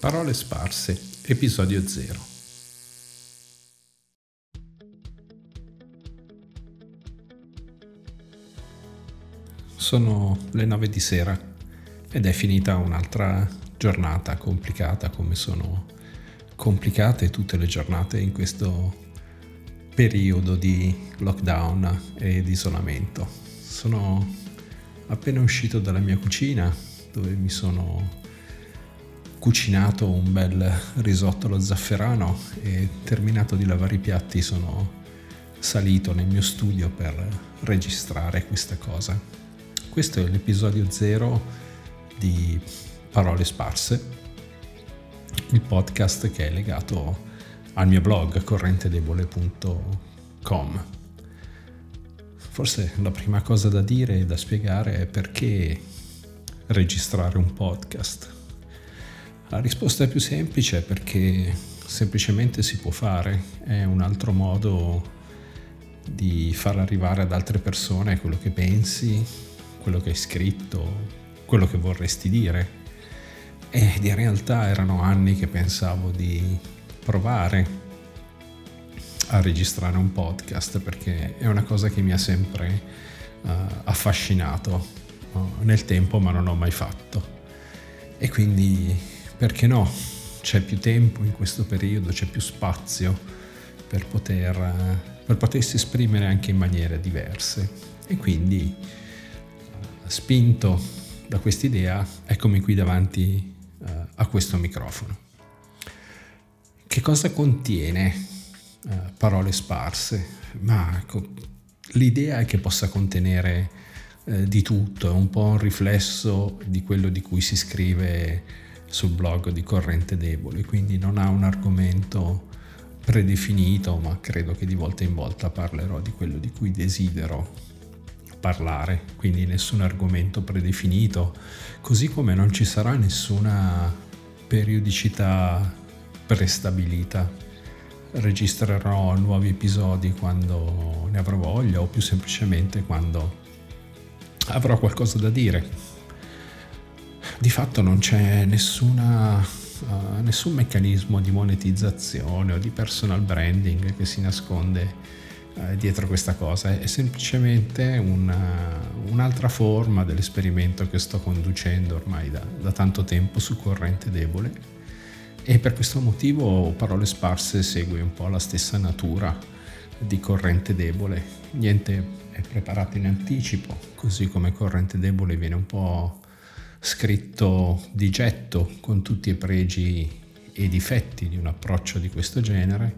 Parole sparse, episodio 0. Sono le 9 di sera ed è finita un'altra giornata complicata come sono complicate tutte le giornate in questo periodo di lockdown e di isolamento. Sono appena uscito dalla mia cucina dove mi sono cucinato un bel risotto allo zafferano e terminato di lavare i piatti sono salito nel mio studio per registrare questa cosa. Questo è l'episodio zero di Parole Sparse, il podcast che è legato al mio blog correntedebole.com. Forse la prima cosa da dire e da spiegare è perché registrare un podcast la risposta è più semplice perché semplicemente si può fare, è un altro modo di far arrivare ad altre persone quello che pensi, quello che hai scritto, quello che vorresti dire. Ed in realtà erano anni che pensavo di provare a registrare un podcast perché è una cosa che mi ha sempre uh, affascinato uh, nel tempo ma non ho mai fatto. E quindi perché no? C'è più tempo in questo periodo, c'è più spazio per, poter, per potersi esprimere anche in maniere diverse. E quindi, spinto da quest'idea, eccomi qui davanti uh, a questo microfono. Che cosa contiene uh, parole sparse? Ma l'idea è che possa contenere di tutto, è un po' un riflesso di quello di cui si scrive sul blog di Corrente Debole, quindi non ha un argomento predefinito, ma credo che di volta in volta parlerò di quello di cui desidero parlare, quindi nessun argomento predefinito, così come non ci sarà nessuna periodicità prestabilita. Registrerò nuovi episodi quando ne avrò voglia o più semplicemente quando avrò qualcosa da dire di fatto non c'è nessuna, uh, nessun meccanismo di monetizzazione o di personal branding che si nasconde uh, dietro questa cosa, è semplicemente una, un'altra forma dell'esperimento che sto conducendo ormai da, da tanto tempo su corrente debole. E per questo motivo Parole Sparse segue un po' la stessa natura di corrente debole, niente è preparato in anticipo, così come corrente debole viene un po' scritto di getto con tutti i pregi e i difetti di un approccio di questo genere,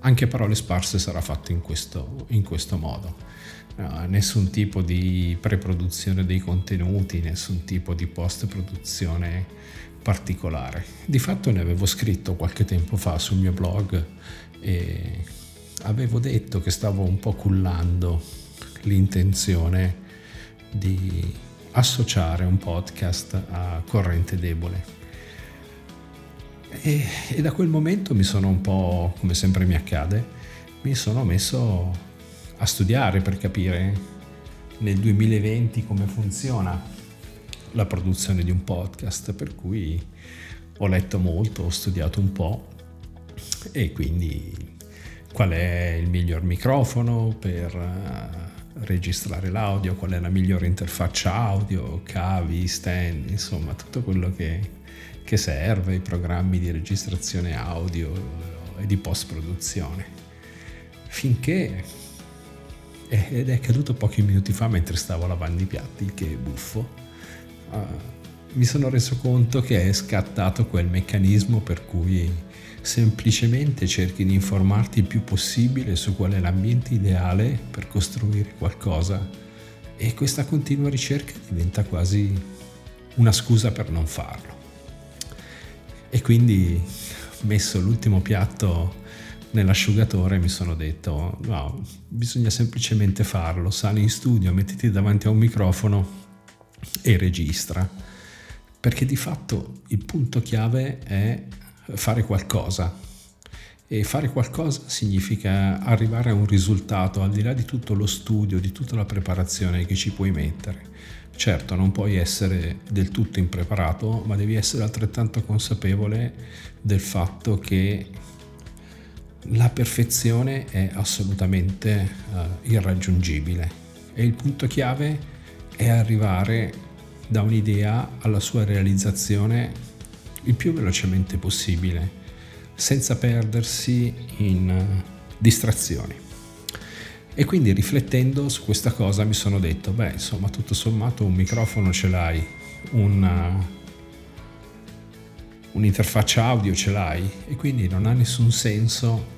anche parole sparse sarà fatto in questo, in questo modo. Uh, nessun tipo di preproduzione dei contenuti, nessun tipo di post-produzione particolare. Di fatto ne avevo scritto qualche tempo fa sul mio blog e avevo detto che stavo un po' cullando l'intenzione di associare un podcast a corrente debole. E, e, da quel momento mi sono un po', come sempre mi accade, mi sono messo a studiare per capire nel 2020 come funziona la produzione di un podcast, per cui ho letto molto, ho studiato un po' e quindi qual è il miglior microfono per registrare l'audio, qual è la migliore interfaccia audio, cavi, stand, insomma tutto quello che, che serve, i programmi di registrazione audio e di post produzione. Finché, ed è accaduto pochi minuti fa mentre stavo lavando i piatti, che buffo, uh, mi sono reso conto che è scattato quel meccanismo per cui semplicemente cerchi di informarti il più possibile su qual è l'ambiente ideale per costruire qualcosa e questa continua ricerca diventa quasi una scusa per non farlo. E quindi messo l'ultimo piatto nell'asciugatore mi sono detto no, bisogna semplicemente farlo, sali in studio, mettiti davanti a un microfono e registra. Perché di fatto il punto chiave è fare qualcosa E fare qualcosa significa arrivare a un risultato al di là di tutto lo studio, di tutta la preparazione che ci puoi mettere. Certo, non puoi essere del tutto impreparato, ma devi essere altrettanto consapevole del fatto che la perfezione è assolutamente uh, irraggiungibile e il punto chiave è arrivare da un'idea alla sua realizzazione il più velocemente possibile senza perdersi in eh, distrazioni. E quindi riflettendo su questa cosa mi sono detto, beh, insomma, tutto sommato un microfono ce l'hai, una, eh, un'interfaccia audio ce l'hai e quindi non ha nessun senso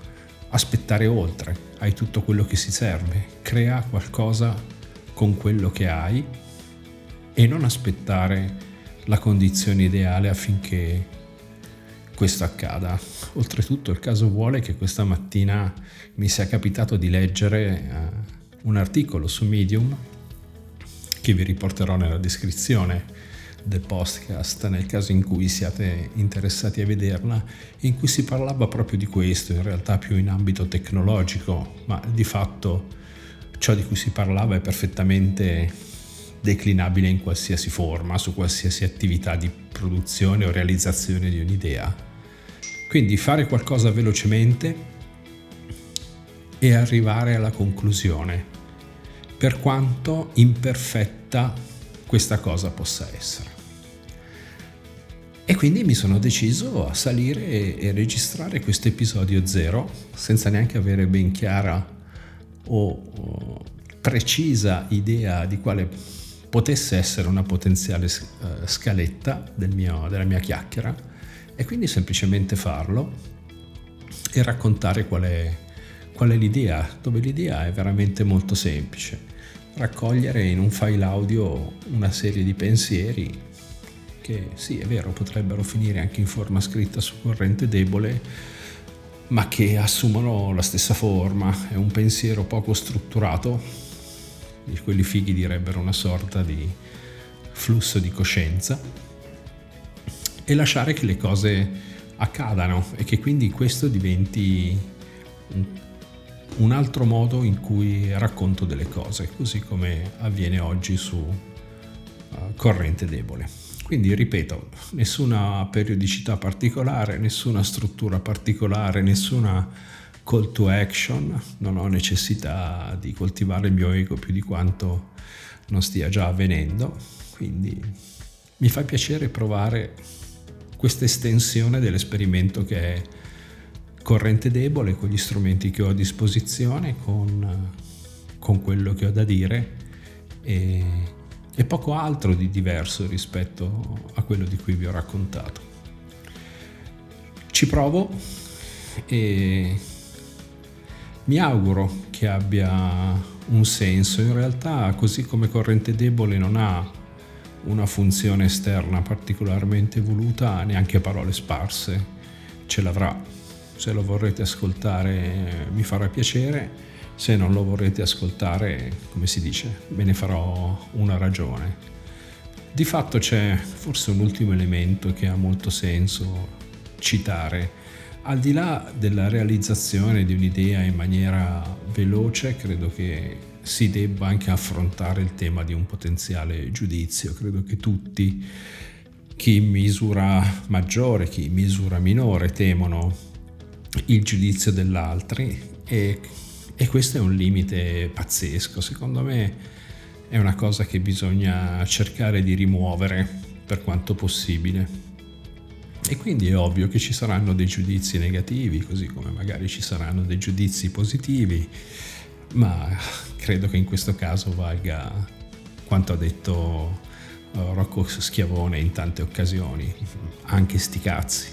aspettare oltre, hai tutto quello che si serve, crea qualcosa con quello che hai e non aspettare la condizione ideale affinché questo accada. Oltretutto il caso vuole che questa mattina mi sia capitato di leggere uh, un articolo su Medium che vi riporterò nella descrizione del podcast nel caso in cui siate interessati a vederla, in cui si parlava proprio di questo, in realtà più in ambito tecnologico, ma di fatto ciò di cui si parlava è perfettamente declinabile in qualsiasi forma, su qualsiasi attività di produzione o realizzazione di un'idea. Quindi fare qualcosa velocemente e arrivare alla conclusione, per quanto imperfetta questa cosa possa essere. E quindi mi sono deciso a salire e, registrare questo episodio zero senza neanche avere ben chiara o, precisa idea di quale potesse essere una potenziale uh, scaletta del mio, della mia chiacchiera e quindi semplicemente farlo e raccontare qual è, qual è l'idea, dove l'idea è veramente molto semplice. Raccogliere in un file audio una serie di pensieri che sì, è vero, potrebbero finire anche in forma scritta su corrente debole, ma che assumono la stessa forma. È un pensiero poco strutturato, quelli fighi direbbero una sorta di flusso di coscienza e lasciare che le cose accadano e che quindi questo diventi un altro modo in cui racconto delle cose, così come avviene oggi su uh, corrente debole. Quindi ripeto, nessuna periodicità particolare, nessuna struttura particolare, nessuna call to action, non ho necessità di coltivare il mio ego più di quanto non stia già avvenendo, quindi mi fa piacere provare questa estensione dell'esperimento che è corrente debole con gli strumenti che ho a disposizione, con, con quello che ho da dire e, e poco altro di diverso rispetto a quello di cui vi ho raccontato. Ci provo e mi auguro che abbia un senso. In realtà, così come corrente debole non ha una funzione esterna particolarmente voluta, neanche parole sparse ce l'avrà. Se lo vorrete ascoltare mi farà piacere, se non lo vorrete ascoltare, come si dice, me ne farò una ragione. Di fatto c'è forse un ultimo elemento che ha molto senso citare. Al di là della realizzazione di un'idea in maniera veloce, credo che si debba anche affrontare il tema di un potenziale giudizio. Credo che tutti, chi in misura maggiore, chi in misura minore, temono il giudizio dell'altro e, e questo è un limite pazzesco. Secondo me è una cosa che bisogna cercare di rimuovere per quanto possibile. E quindi è ovvio che ci saranno dei giudizi negativi, così come magari ci saranno dei giudizi positivi, ma credo che in questo caso valga quanto ha detto uh, Rocco Schiavone in tante occasioni, anche sti cazzi.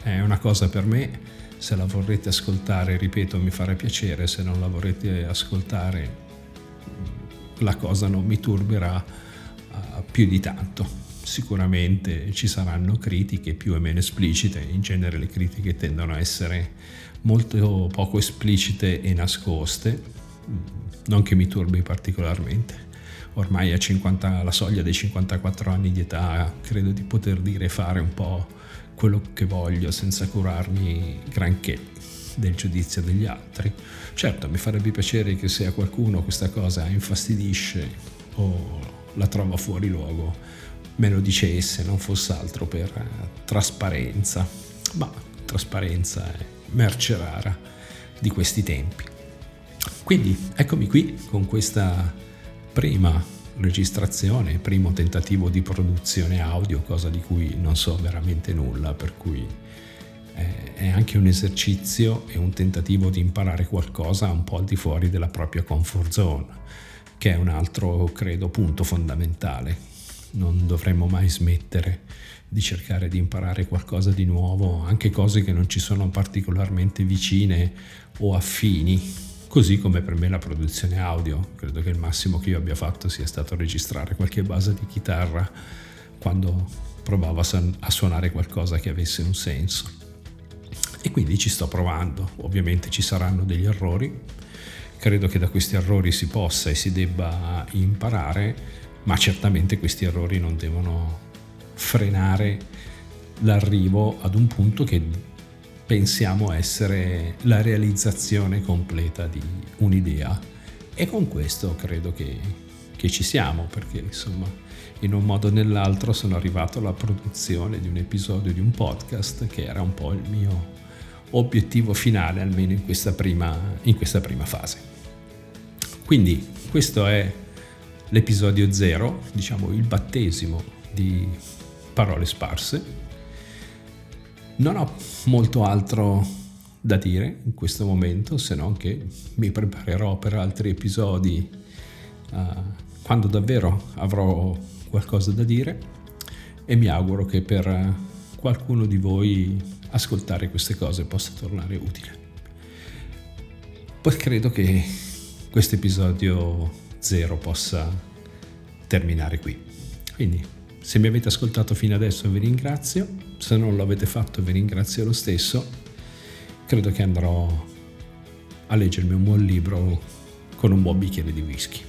È una cosa per me, se la vorrete ascoltare, ripeto, mi farà piacere, se non la vorrete ascoltare, la cosa non mi turberà uh, più di tanto. Sicuramente ci saranno critiche più o meno esplicite, in genere le critiche tendono a essere molto poco esplicite e nascoste, non che mi turbi particolarmente. Ormai a 50, alla soglia dei 54 anni di età credo di poter dire e fare un po' quello che voglio senza curarmi granché. del giudizio degli altri. Certo, mi farebbe piacere che se a qualcuno questa cosa infastidisce o la trova fuori luogo, me lo dicesse, non fosse altro per trasparenza. Ma trasparenza è merce rara di questi tempi. Quindi eccomi qui con questa prima registrazione, primo tentativo di produzione audio, cosa di cui non so veramente nulla, per cui è anche un esercizio e un tentativo di imparare qualcosa un po' al di fuori della propria comfort zone, che è un altro, credo, punto fondamentale. Non dovremmo mai smettere di cercare di imparare qualcosa di nuovo, anche cose che non ci sono particolarmente vicine o affini, così come per me la produzione audio. Credo che il massimo che io abbia fatto sia stato registrare qualche base di chitarra quando provavo a suonare qualcosa che avesse un senso. E quindi ci sto provando, ovviamente ci saranno degli errori, credo che da questi errori si possa e si debba imparare, ma certamente questi errori non devono frenare l'arrivo ad un punto che pensiamo essere la realizzazione completa di un'idea. E con questo credo che, che ci siamo, perché insomma in un modo o nell'altro sono arrivato alla produzione di un episodio di un podcast che era un po' il mio obiettivo finale, almeno in questa prima, in questa prima fase. Quindi questo è l'episodio zero, diciamo il battesimo di parole sparse. Non ho molto altro da dire in questo momento, se non che mi preparerò per altri episodi uh, quando davvero avrò qualcosa da dire e mi auguro che per qualcuno di voi ascoltare queste cose possa tornare utile. Poi credo che questo episodio zero possa terminare qui. Quindi, se mi avete ascoltato fino adesso vi ringrazio, se non lo avete fatto vi ringrazio lo stesso. Credo che andrò a leggermi un buon libro con un buon bicchiere di whisky.